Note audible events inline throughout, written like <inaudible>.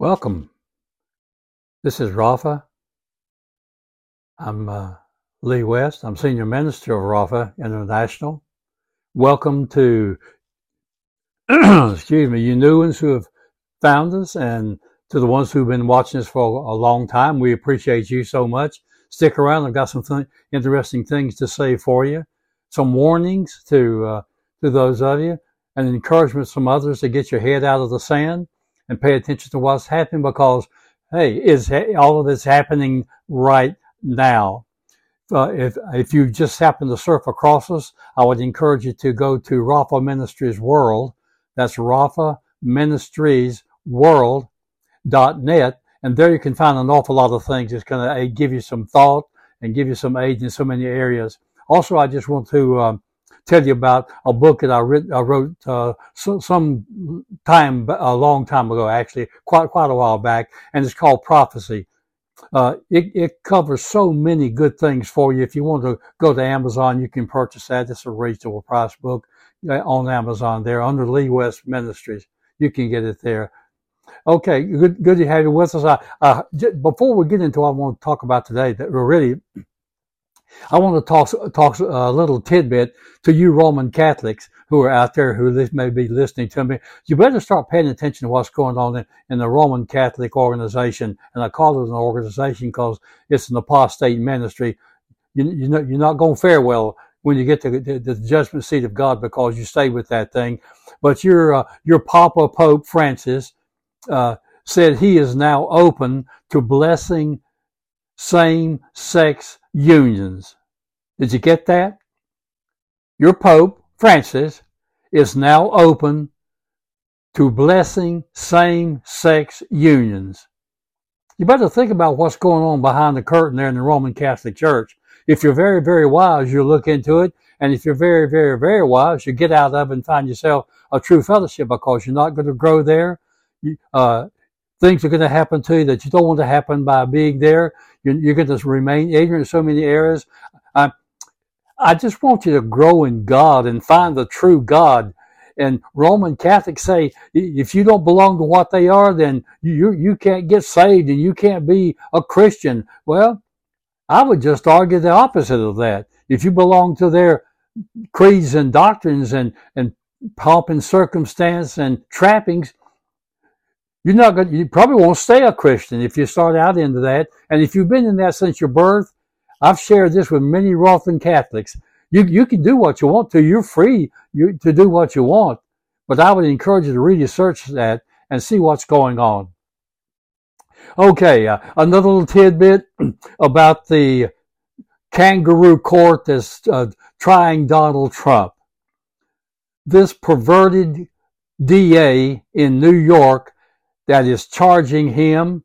Welcome. This is Rapha. I'm uh, Lee West. I'm Senior Minister of Rapha International. Welcome to, <clears throat> excuse me, you new ones who have found us and to the ones who've been watching us for a long time. We appreciate you so much. Stick around. I've got some th- interesting things to say for you. Some warnings to, uh, to those of you and encouragement from others to get your head out of the sand and pay attention to what's happening because, hey, is all of this happening right now? Uh, if if you just happen to surf across us, I would encourage you to go to Rapha Ministries World. That's Rapha Ministries World dot net, and there you can find an awful lot of things. It's going to give you some thought and give you some aid in so many areas. Also, I just want to um, tell you about a book that I, writ- I wrote uh, so, some time, a long time ago, actually, quite quite a while back, and it's called Prophecy. Uh, it, it covers so many good things for you. If you want to go to Amazon, you can purchase that. It's a reasonable price book uh, on Amazon there under Lee West Ministries. You can get it there. Okay, good, good to have you with us. I, before we get into what I want to talk about today, that we're really I want to talk, talk a little tidbit to you Roman Catholics who are out there who may be listening to me. You better start paying attention to what's going on in, in the Roman Catholic organization. And I call it an organization because it's an apostate ministry. You, you know, you're not going to fare well when you get to the, the, judgment seat of God because you stay with that thing. But your, uh, your Papa Pope Francis, uh, said he is now open to blessing same sex unions. Did you get that? Your Pope, Francis, is now open to blessing same sex unions. You better think about what's going on behind the curtain there in the Roman Catholic Church. If you're very, very wise, you look into it. And if you're very, very, very wise, you get out of it and find yourself a true fellowship because you're not going to grow there. Uh, things are going to happen to you that you don't want to happen by being there. You're, you're going to remain ignorant in so many areas. I, I just want you to grow in God and find the true God. And Roman Catholics say if you don't belong to what they are, then you you can't get saved and you can't be a Christian. Well, I would just argue the opposite of that. If you belong to their creeds and doctrines and and pomp and circumstance and trappings, you're not going. You probably won't stay a Christian if you start out into that. And if you've been in that since your birth, I've shared this with many Roman Catholics. You you can do what you want to. You're free you, to do what you want. But I would encourage you to research that and see what's going on. Okay, uh, another little tidbit <clears throat> about the kangaroo court that's uh, trying Donald Trump. This perverted DA in New York that is charging him.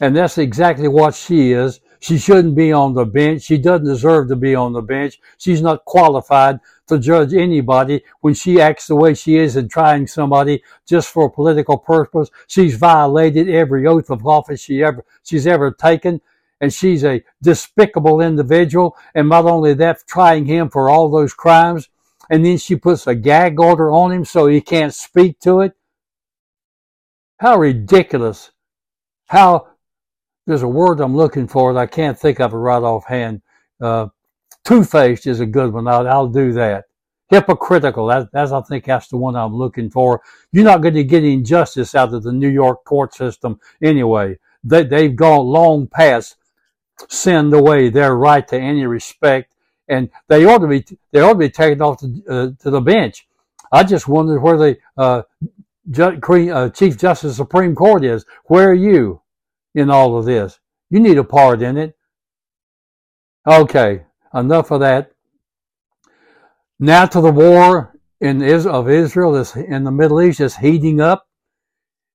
And that's exactly what she is. She shouldn't be on the bench. She doesn't deserve to be on the bench. She's not qualified to judge anybody when she acts the way she is in trying somebody just for a political purpose. She's violated every oath of office she ever, she's ever taken. And she's a despicable individual. And not only that, trying him for all those crimes. And then she puts a gag order on him so he can't speak to it. How ridiculous. How, there's a word I'm looking for that I can't think of it right offhand. Uh, two-faced is a good one. I'll, I'll do that. Hypocritical. That, that's, I think that's the one I'm looking for. You're not going to get injustice out of the New York court system anyway. They, they've gone long past send away their right to any respect and they ought to be they ought to be taken off to, uh, to the bench. I just wondered where they uh, uh, Chief Justice Supreme Court is. Where are you in all of this? You need a part in it. Okay, enough of that. Now to the war in of Israel is in the Middle East is heating up.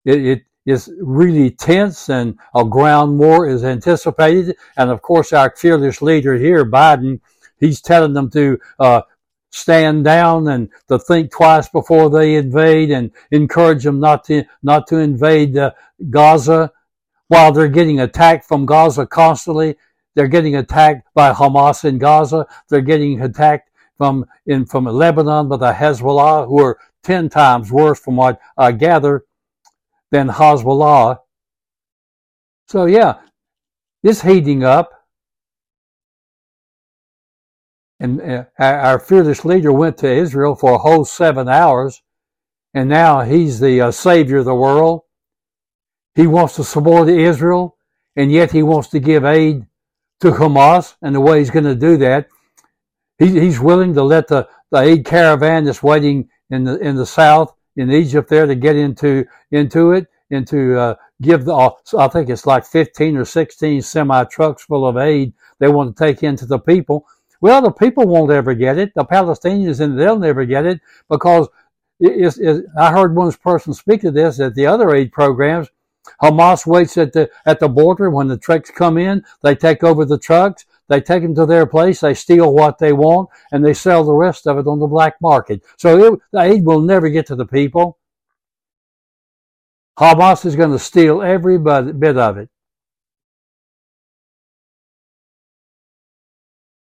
It, it is really tense, and a ground war is anticipated. And of course, our fearless leader here, Biden, he's telling them to uh, stand down and to think twice before they invade and encourage them not to not to invade uh, Gaza. While they're getting attacked from Gaza constantly they're getting attacked by Hamas in Gaza. They're getting attacked from in from Lebanon by the Hezbollah who are 10 times worse from what I gather than Hezbollah. So yeah, it's heating up. And uh, our fearless leader went to Israel for a whole seven hours, and now he's the uh, savior of the world. He wants to support Israel, and yet he wants to give aid to Hamas. And the way he's going to do that, he, he's willing to let the, the aid caravan that's waiting in the in the south in Egypt there to get into into it, into uh, give the I think it's like 15 or 16 semi trucks full of aid they want to take into the people. Well, the people won't ever get it. The Palestinians and they'll never get it because I heard one person speak to this at the other aid programs. Hamas waits at the at the border when the trucks come in. They take over the trucks. They take them to their place. They steal what they want, and they sell the rest of it on the black market. So it, the aid will never get to the people. Hamas is going to steal every bit of it.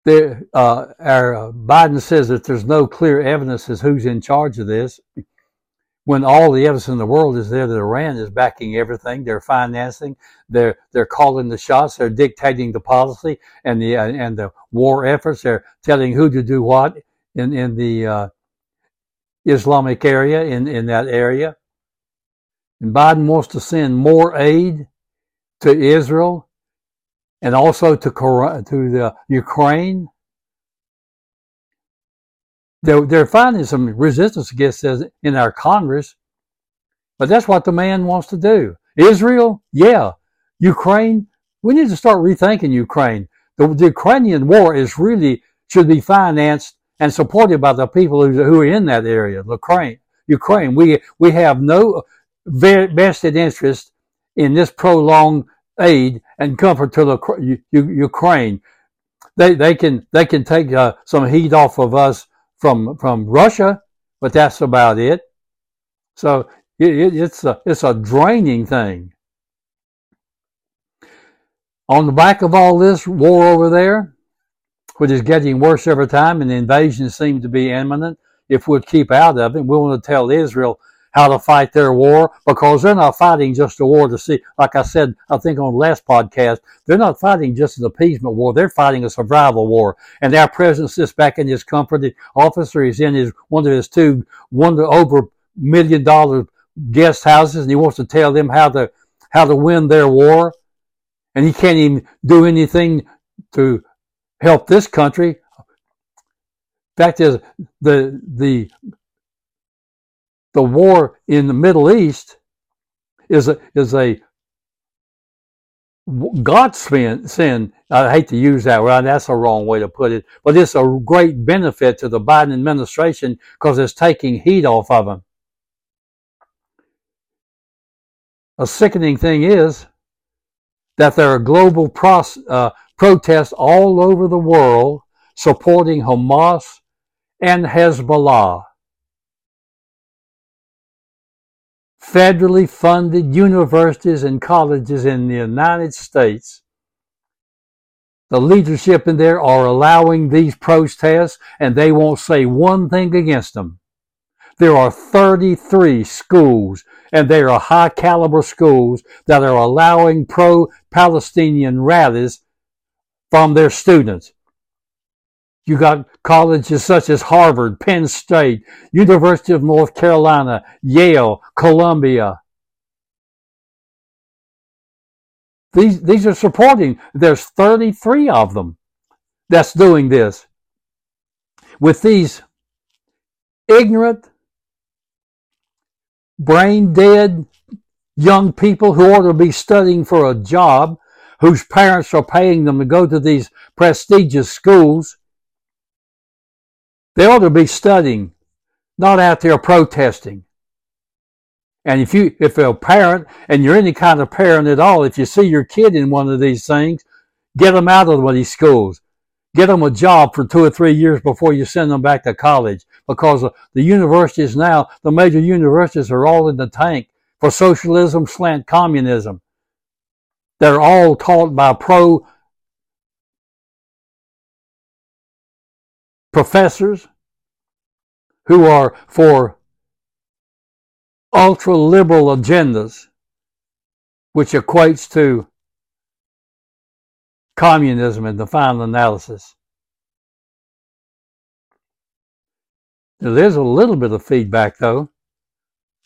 There, uh, our uh, Biden says that there's no clear evidence as who's in charge of this. When all the evidence in the world is there that Iran is backing everything, they're financing, they're they're calling the shots, they're dictating the policy and the uh, and the war efforts. They're telling who to do what in in the uh, Islamic area in in that area. And Biden wants to send more aid to Israel and also to, to the Ukraine. They're, they're finding some resistance against this in our Congress, but that's what the man wants to do. Israel, yeah. Ukraine, we need to start rethinking Ukraine. The, the Ukrainian war is really should be financed and supported by the people who, who are in that area. Ukraine, Ukraine. We we have no vested interest in this prolonged aid and comfort to the Ukraine. They they can they can take uh, some heat off of us from from Russia, but that's about it. So it, it, it's a it's a draining thing. On the back of all this war over there, which is getting worse every time, and the invasion seems to be imminent. If we'd keep out of it, we want to tell Israel how to fight their war because they're not fighting just a war to see, like I said, I think on the last podcast, they're not fighting just an appeasement war. They're fighting a survival war. And our president sits back in his comforted office or is in his, one of his two, one over million dollar guest houses and he wants to tell them how to, how to win their war. And he can't even do anything to help this country. Fact is, the, the the war in the Middle East is a, is a God sin, sin. I hate to use that word. That's a wrong way to put it, but it's a great benefit to the Biden administration because it's taking heat off of them. A sickening thing is that there are global pros, uh, protests all over the world supporting Hamas and Hezbollah. Federally funded universities and colleges in the United States. The leadership in there are allowing these protests and they won't say one thing against them. There are 33 schools and they are high caliber schools that are allowing pro-Palestinian rallies from their students. You got colleges such as Harvard, Penn State, University of North Carolina, Yale, Columbia. These, these are supporting, there's 33 of them that's doing this. With these ignorant, brain dead young people who ought to be studying for a job, whose parents are paying them to go to these prestigious schools, they ought to be studying, not out there protesting. And if you, if a parent and you're any kind of parent at all, if you see your kid in one of these things, get them out of one of these schools. Get them a job for two or three years before you send them back to college because the universities now, the major universities are all in the tank for socialism slant communism. They're all taught by pro professors who are for ultra liberal agendas, which equates to communism in the final analysis. There's a little bit of feedback though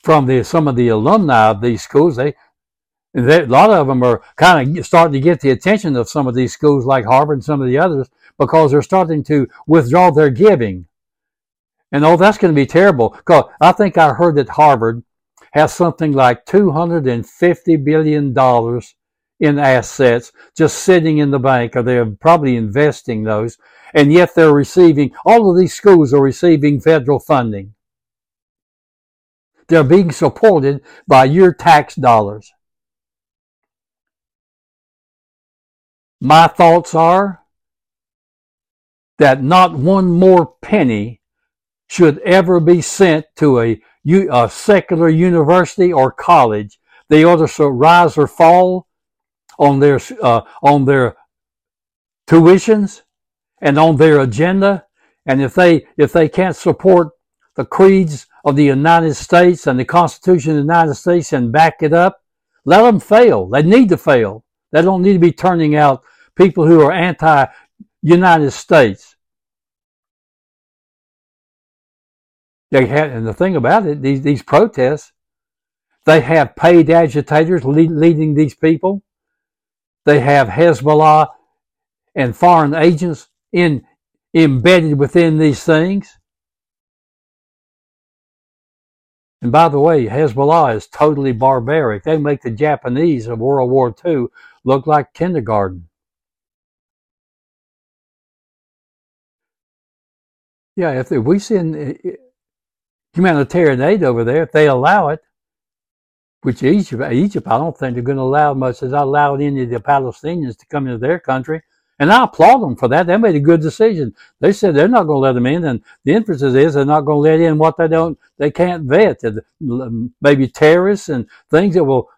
from the some of the alumni of these schools. They, they a lot of them are kind of starting to get the attention of some of these schools like Harvard and some of the others because they're starting to withdraw their giving. And oh, that's going to be terrible because I think I heard that Harvard has something like $250 billion in assets just sitting in the bank, or they're probably investing those, and yet they're receiving, all of these schools are receiving federal funding. They're being supported by your tax dollars. My thoughts are that not one more penny should ever be sent to a, a secular university or college. They ought to rise or fall on their uh, on their tuitions and on their agenda. And if they if they can't support the creeds of the United States and the Constitution of the United States and back it up, let them fail. They need to fail. They don't need to be turning out people who are anti-United States. They had, and the thing about it, these these protests, they have paid agitators lead, leading these people. They have Hezbollah and foreign agents in, embedded within these things. And by the way, Hezbollah is totally barbaric. They make the Japanese of World War II look like kindergarten. Yeah, if we send humanitarian aid over there, if they allow it, which Egypt, Egypt, I don't think they're going to allow much as I allowed any of the Palestinians to come into their country. And I applaud them for that. They made a good decision. They said they're not going to let them in, and the inference is they're not going to let in what they don't, they can't vet. Um, maybe terrorists and things that will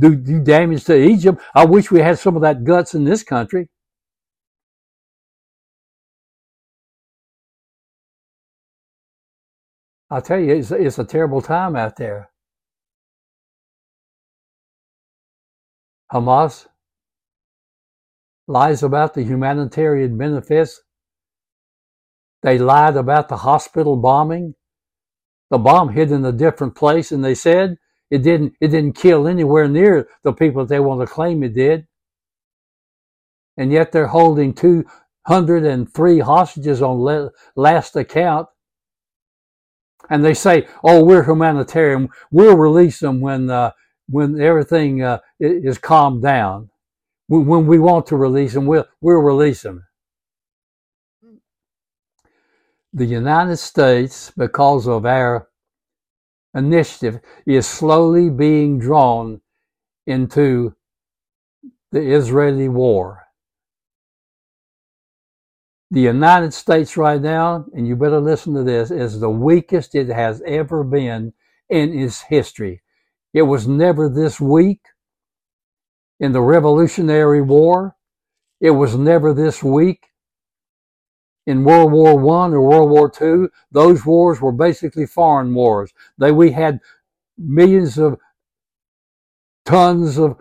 do, do damage to Egypt. I wish we had some of that guts in this country. I tell you, it's, it's a terrible time out there. Hamas lies about the humanitarian benefits. They lied about the hospital bombing. The bomb hit in a different place, and they said it didn't. It didn't kill anywhere near the people that they want to claim it did. And yet they're holding 203 hostages on last account. And they say, "Oh, we're humanitarian. We'll release them when uh, when everything uh, is calmed down. When we want to release them, we'll, we'll release them. The United States, because of our initiative, is slowly being drawn into the Israeli war. The United States right now, and you better listen to this, is the weakest it has ever been in its history. It was never this weak in the Revolutionary War. It was never this weak in World War One or World War Two. Those wars were basically foreign wars. They we had millions of tons of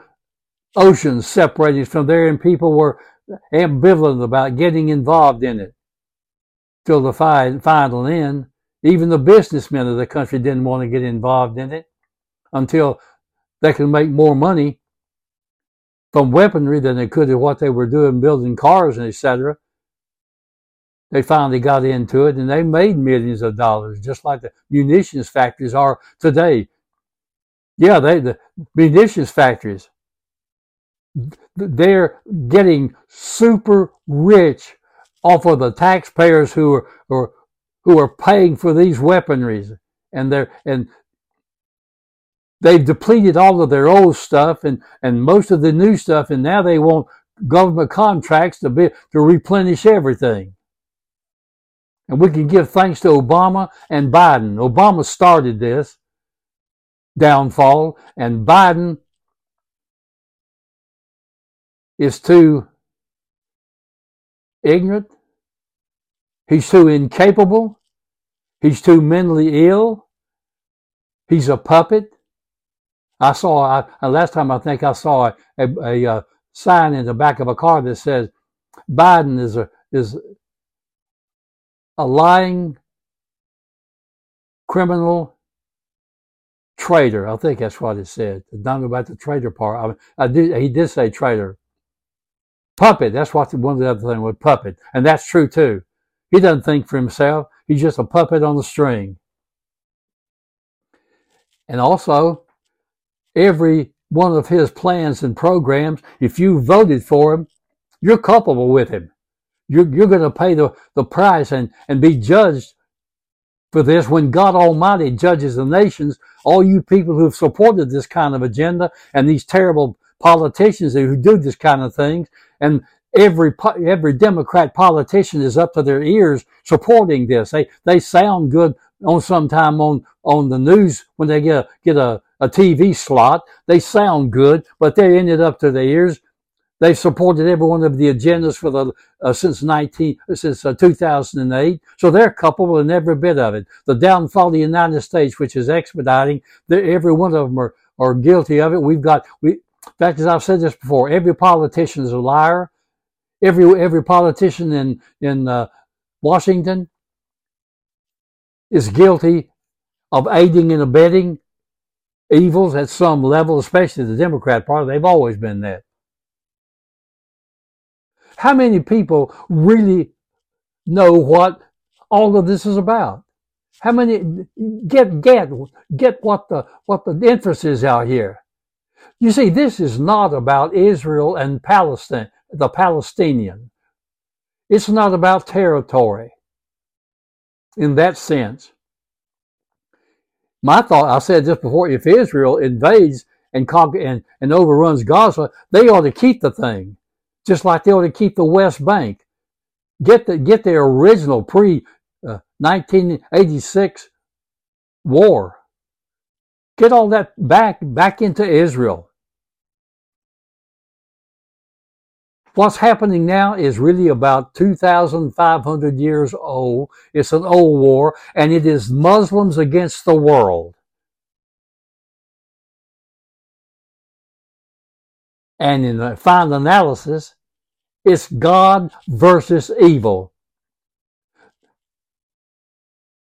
oceans separated from there, and people were ambivalent about getting involved in it till the final end. Even the businessmen of the country didn't want to get involved in it until they could make more money from weaponry than they could of what they were doing building cars and etc. They finally got into it and they made millions of dollars, just like the munitions factories are today. Yeah, they the munitions factories. They're getting super rich off of the taxpayers who are, are who are paying for these weaponries, and they're and they've depleted all of their old stuff and, and most of the new stuff, and now they want government contracts to be to replenish everything. And we can give thanks to Obama and Biden. Obama started this downfall, and Biden is too ignorant. He's too incapable. He's too mentally ill. He's a puppet. I saw I, last time I think I saw a, a, a, uh, sign in the back of a car that says Biden is a is a lying criminal traitor. I think that's what it said. Not know about the traitor part. I, I did. He did say traitor. Puppet. That's what one of the other thing was puppet, and that's true too. He doesn't think for himself. He's just a puppet on the string. And also, every one of his plans and programs, if you voted for him, you're culpable with him. You're, you're going to pay the, the price and, and be judged for this when God Almighty judges the nations. All you people who've supported this kind of agenda and these terrible politicians who do this kind of things, and every every Democrat politician is up to their ears supporting this. They they sound good on sometime on on the news when they get a, get a, a TV slot. They sound good, but they ended up to their ears. They've supported every one of the agendas for the uh, since 19 since uh, 2008. So they're culpable in every bit of it. The downfall of the United States, which is expediting, every one of them are are guilty of it. We've got we. Fact, as I've said this before, every politician is a liar. Every every politician in in uh, Washington is guilty of aiding and abetting evils at some level, especially the Democrat Party. They've always been that. How many people really know what all of this is about? How many get get get what the what the interest is out here? You see, this is not about Israel and Palestine the Palestinian. It's not about territory in that sense. My thought, I said this before, if Israel invades and, and, and overruns Gaza, they ought to keep the thing, just like they ought to keep the West Bank. Get the, get the original pre uh, 1986 war. Get all that back, back into Israel. What's happening now is really about 2,500 years old. It's an old war, and it is Muslims against the world. And in the final analysis, it's God versus evil.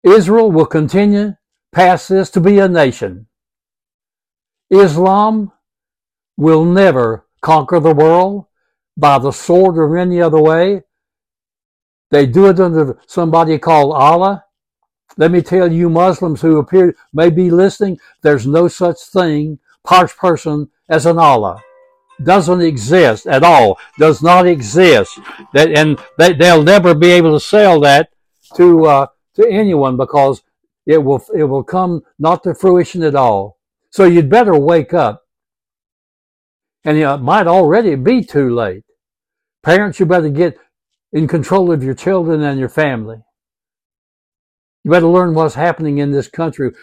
Israel will continue past this to be a nation. Islam will never conquer the world by the sword or any other way. They do it under somebody called Allah. Let me tell you Muslims who appear may be listening, there's no such thing, harsh person, as an Allah. Doesn't exist at all. Does not exist. That and they, they'll never be able to sell that to uh, to anyone because it will it will come not to fruition at all. So you'd better wake up. And it might already be too late. Parents, you better get in control of your children and your family. You better learn what's happening in this country. You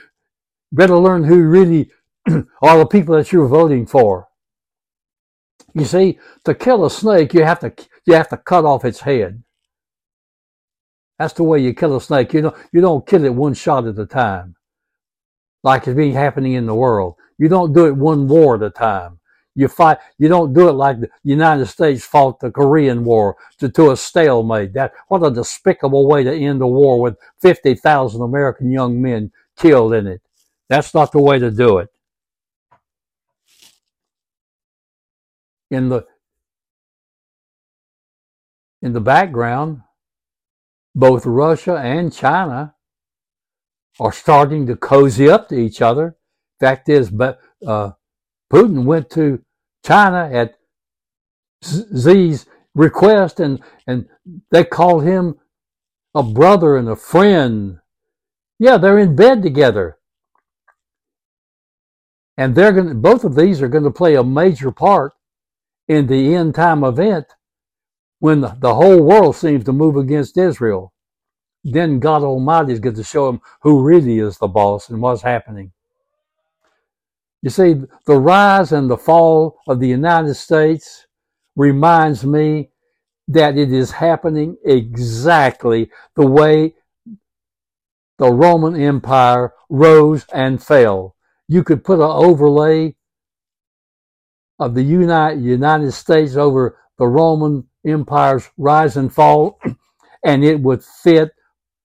better learn who really <clears throat> are the people that you're voting for. You see, to kill a snake, you have to you have to cut off its head. That's the way you kill a snake. You don't you don't kill it one shot at a time, like it's being happening in the world. You don't do it one war at a time. You fight. You don't do it like the United States fought the Korean War to, to a stalemate. That what a despicable way to end a war with fifty thousand American young men killed in it. That's not the way to do it. In the in the background, both Russia and China are starting to cozy up to each other. Fact is, but uh, Putin went to China at Xi's request, and, and they called him a brother and a friend. Yeah, they're in bed together. And they're going both of these are going to play a major part in the end time event when the, the whole world seems to move against Israel. Then God Almighty is going to show him who really is the boss and what's happening. You see, the rise and the fall of the United States reminds me that it is happening exactly the way the Roman Empire rose and fell. You could put an overlay of the United States over the Roman Empire's rise and fall, <clears throat> and it would fit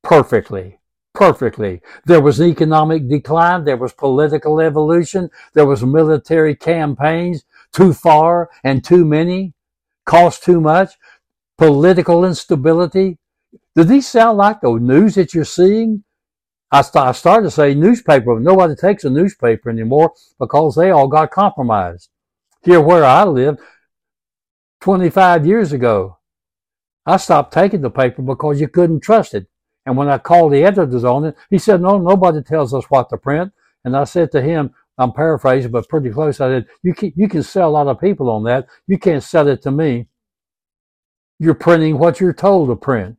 perfectly. Perfectly. There was economic decline. There was political evolution. There was military campaigns. Too far and too many. Cost too much. Political instability. Do these sound like the news that you're seeing? I, st- I started to say newspaper, nobody takes a newspaper anymore because they all got compromised. Here where I live, 25 years ago, I stopped taking the paper because you couldn't trust it. And when I called the editors on it, he said, no, nobody tells us what to print. And I said to him, I'm paraphrasing, but pretty close. I said, you can, you can sell a lot of people on that. You can't sell it to me. You're printing what you're told to print.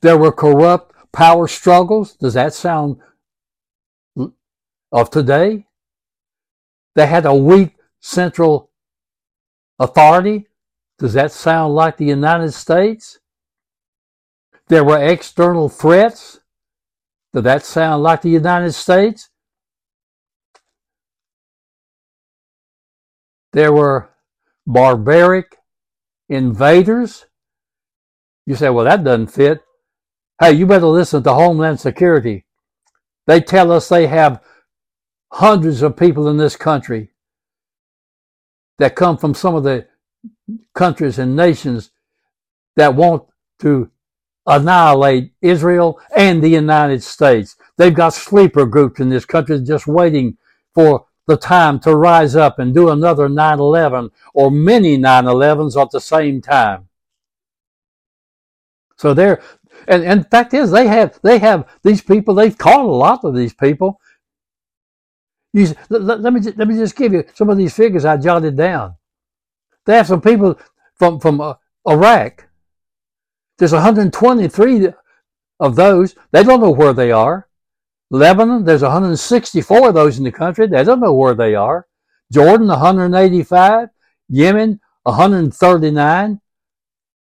There were corrupt power struggles. Does that sound of today? They had a weak central authority. Does that sound like the United States? There were external threats. Does that sound like the United States? There were barbaric invaders. You say, well, that doesn't fit. Hey, you better listen to Homeland Security. They tell us they have hundreds of people in this country that come from some of the countries and nations that want to annihilate Israel and the United States. They've got sleeper groups in this country just waiting for the time to rise up and do another 9-11 or many 9-11s at the same time. So they're, and, and fact is they have, they have these people, they've caught a lot of these people. You, let, let, me, let me just give you some of these figures I jotted down. They have some people from, from uh, Iraq there's 123 of those. They don't know where they are. Lebanon, there's 164 of those in the country. They don't know where they are. Jordan, 185. Yemen, 139.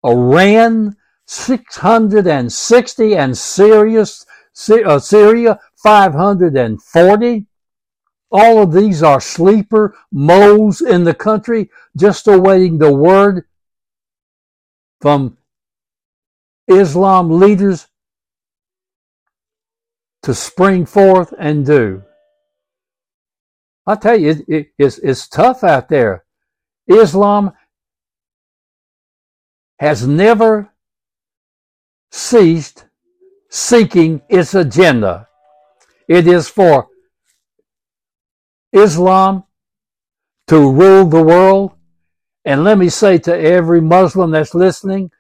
Iran, 660. And Syria, uh, Syria 540. All of these are sleeper moles in the country, just awaiting the word from Islam leaders to spring forth and do. I tell you, it, it, it's, it's tough out there. Islam has never ceased seeking its agenda. It is for Islam to rule the world. And let me say to every Muslim that's listening,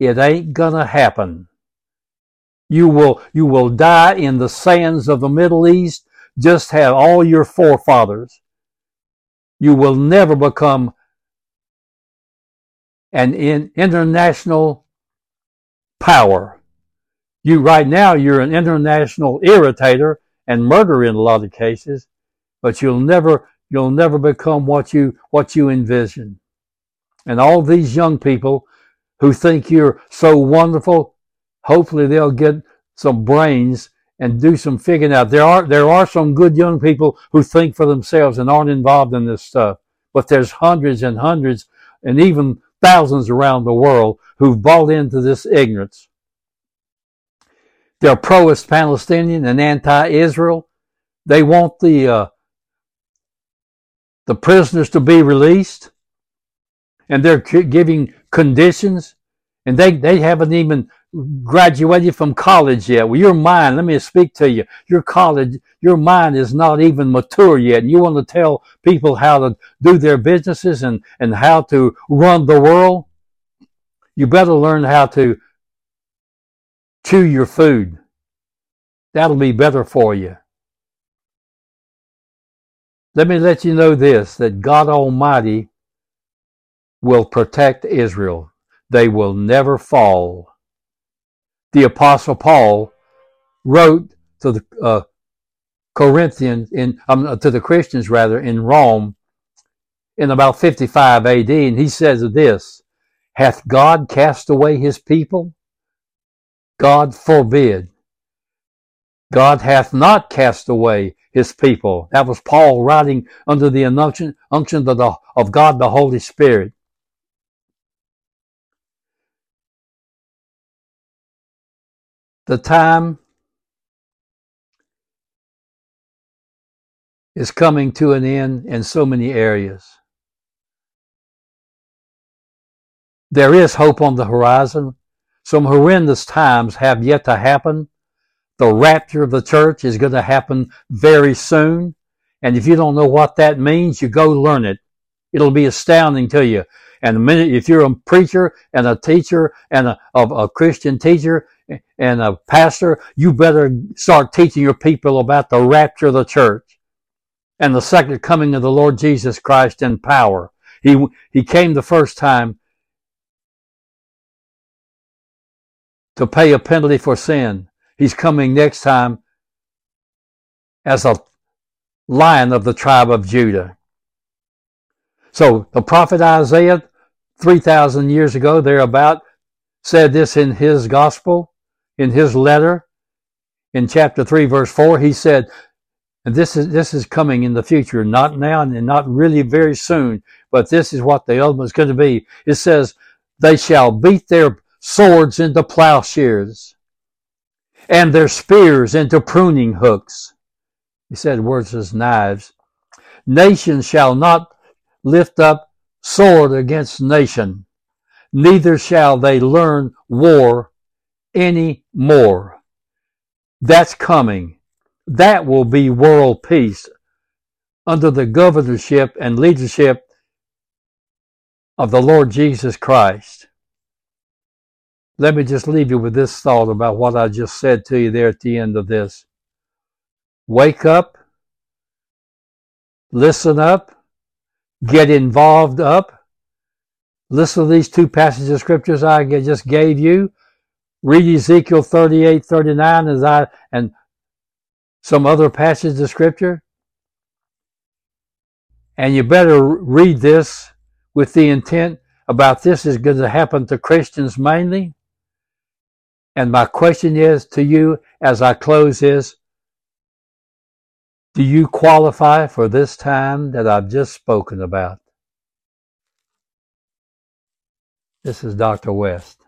it ain't gonna happen. You will, you will die in the sands of the Middle East, just have all your forefathers. You will never become an in international power. You right now you're an international irritator and murderer in a lot of cases, but you'll never you'll never become what you what you envision. And all these young people who think you're so wonderful, hopefully they'll get some brains and do some figuring out. There are, there are some good young people who think for themselves and aren't involved in this stuff. But there's hundreds and hundreds and even thousands around the world who've bought into this ignorance. They're pro-Palestinian and anti-Israel. They want the, uh, the prisoners to be released and they're giving conditions and they, they haven't even graduated from college yet. Well, your mind, let me speak to you. Your college, your mind is not even mature yet. And you want to tell people how to do their businesses and, and how to run the world. You better learn how to chew your food. That'll be better for you. Let me let you know this, that God Almighty will protect Israel. They will never fall. The Apostle Paul wrote to the uh, Corinthians, in um, to the Christians rather, in Rome in about 55 AD, and he says this, Hath God cast away his people? God forbid. God hath not cast away his people. That was Paul writing under the unction, unction of, the, of God the Holy Spirit. The time is coming to an end in so many areas. There is hope on the horizon. Some horrendous times have yet to happen. The rapture of the church is going to happen very soon. And if you don't know what that means, you go learn it. It'll be astounding to you. And the minute, if you're a preacher and a teacher and a, a, a Christian teacher and a pastor, you better start teaching your people about the rapture of the church and the second coming of the Lord Jesus Christ in power. He, he came the first time to pay a penalty for sin. He's coming next time as a lion of the tribe of Judah. So the prophet Isaiah, 3,000 years ago, thereabout, said this in his gospel, in his letter, in chapter 3, verse 4. He said, and this is this is coming in the future, not now and not really very soon, but this is what the ultimate is going to be. It says, They shall beat their swords into plowshares and their spears into pruning hooks. He said words as knives. Nation shall not lift up sword against nation, neither shall they learn war any more. That's coming. That will be world peace under the governorship and leadership of the Lord Jesus Christ. Let me just leave you with this thought about what I just said to you there at the end of this. Wake up, listen up, get involved up. Listen to these two passages of scriptures I just gave you. Read Ezekiel 38, 39 as I, and some other passage of scripture. And you better read this with the intent about this is going to happen to Christians mainly. And my question is to you as I close is, do you qualify for this time that I've just spoken about? This is Dr. West.